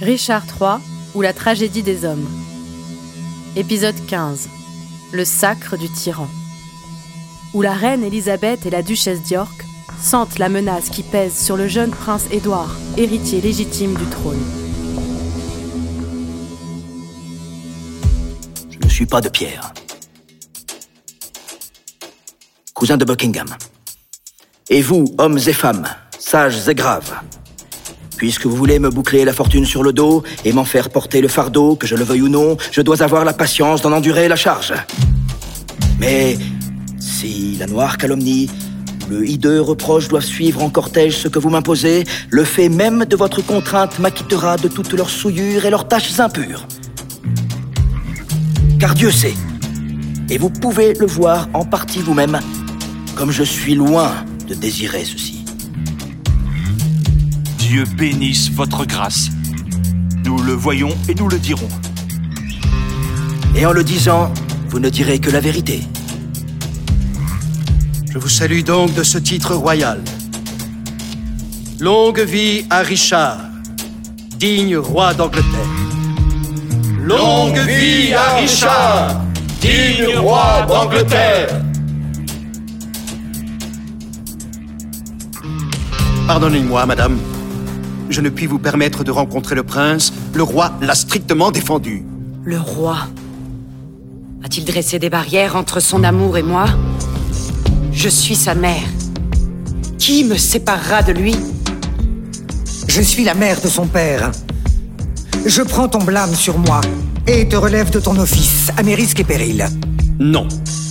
Richard III ou la tragédie des hommes. Épisode 15. Le sacre du tyran. Où la reine Élisabeth et la duchesse d'York sentent la menace qui pèse sur le jeune prince Édouard, héritier légitime du trône. Je ne suis pas de pierre. Cousin de Buckingham. Et vous, hommes et femmes, sages et graves, Puisque vous voulez me boucler la fortune sur le dos et m'en faire porter le fardeau, que je le veuille ou non, je dois avoir la patience d'en endurer la charge. Mais si la noire calomnie, le hideux reproche doivent suivre en cortège ce que vous m'imposez, le fait même de votre contrainte m'acquittera de toutes leurs souillures et leurs tâches impures. Car Dieu sait, et vous pouvez le voir en partie vous-même, comme je suis loin de désirer ceci. Dieu bénisse votre grâce. Nous le voyons et nous le dirons. Et en le disant, vous ne direz que la vérité. Je vous salue donc de ce titre royal. Longue vie à Richard, digne roi d'Angleterre. Longue vie à Richard, digne roi d'Angleterre. Pardonnez-moi, madame, je ne puis vous permettre de rencontrer le prince. Le roi l'a strictement défendu. Le roi A-t-il dressé des barrières entre son amour et moi? Je suis sa mère. Qui me séparera de lui? Je suis la mère de son père. Je prends ton blâme sur moi et te relève de ton office, à mes risques et périls. Non,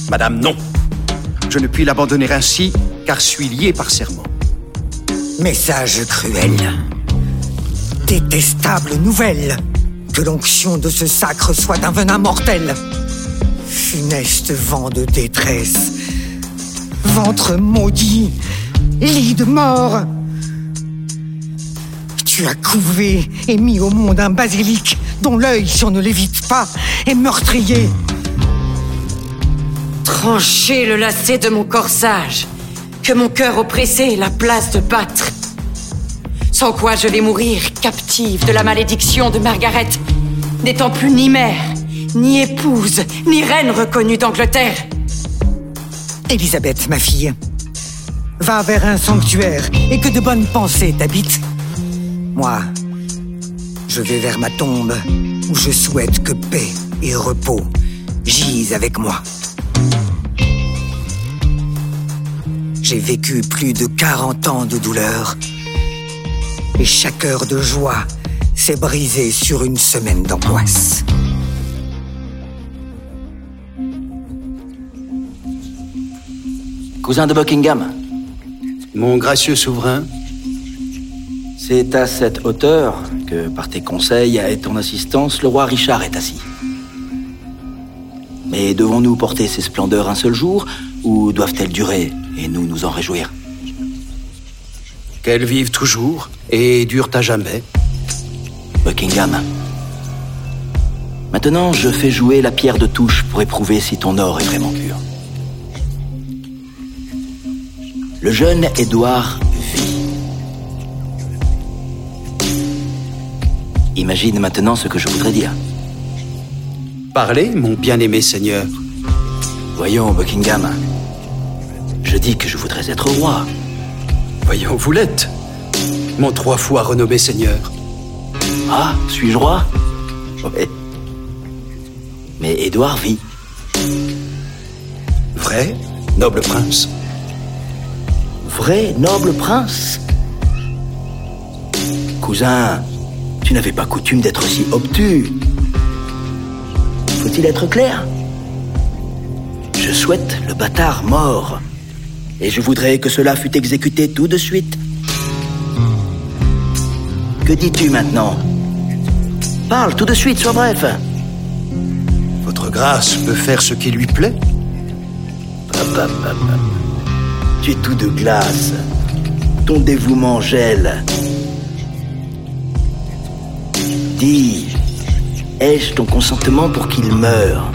madame, non. Je ne puis l'abandonner ainsi, car je suis lié par serment. Message cruel détestable nouvelle que l'onction de ce sacre soit un venin mortel. Funeste vent de détresse, ventre maudit, lit de mort. Tu as couvé et mis au monde un basilic dont l'œil, si on ne l'évite pas, est meurtrier. Tranchez le lacet de mon corsage, que mon cœur oppressé la place de battre. Sans quoi je vais mourir captive de la malédiction de Margaret, n'étant plus ni mère, ni épouse, ni reine reconnue d'Angleterre. Elisabeth, ma fille, va vers un sanctuaire et que de bonnes pensées t'habitent. Moi, je vais vers ma tombe où je souhaite que paix et repos gisent avec moi. J'ai vécu plus de 40 ans de douleur et chaque heure de joie s'est brisée sur une semaine d'angoisse. Cousin de Buckingham, Mon gracieux souverain, c'est à cette hauteur que, par tes conseils et ton assistance, le roi Richard est assis. Mais devons-nous porter ces splendeurs un seul jour, ou doivent-elles durer et nous nous en réjouir? Qu'elles vivent toujours et durent à jamais. Buckingham. Maintenant, je fais jouer la pierre de touche pour éprouver si ton or est vraiment pur. Le jeune Édouard vit. Imagine maintenant ce que je voudrais dire. Parlez, mon bien-aimé seigneur. Voyons, Buckingham. Je dis que je voudrais être roi. Voyons, vous l'êtes. Mon trois fois renommé seigneur. Ah, suis-je roi? Oui. Mais Édouard vit. Vrai, noble prince Vrai, noble prince? Cousin, tu n'avais pas coutume d'être si obtus. Faut-il être clair? Je souhaite le bâtard mort. Et je voudrais que cela fût exécuté tout de suite. Que dis-tu maintenant? Parle tout de suite, sois bref. Votre grâce peut faire ce qui lui plaît Papa, papa. Tu es tout de glace. Ton dévouement gèle. Dis, ai-je ton consentement pour qu'il meure?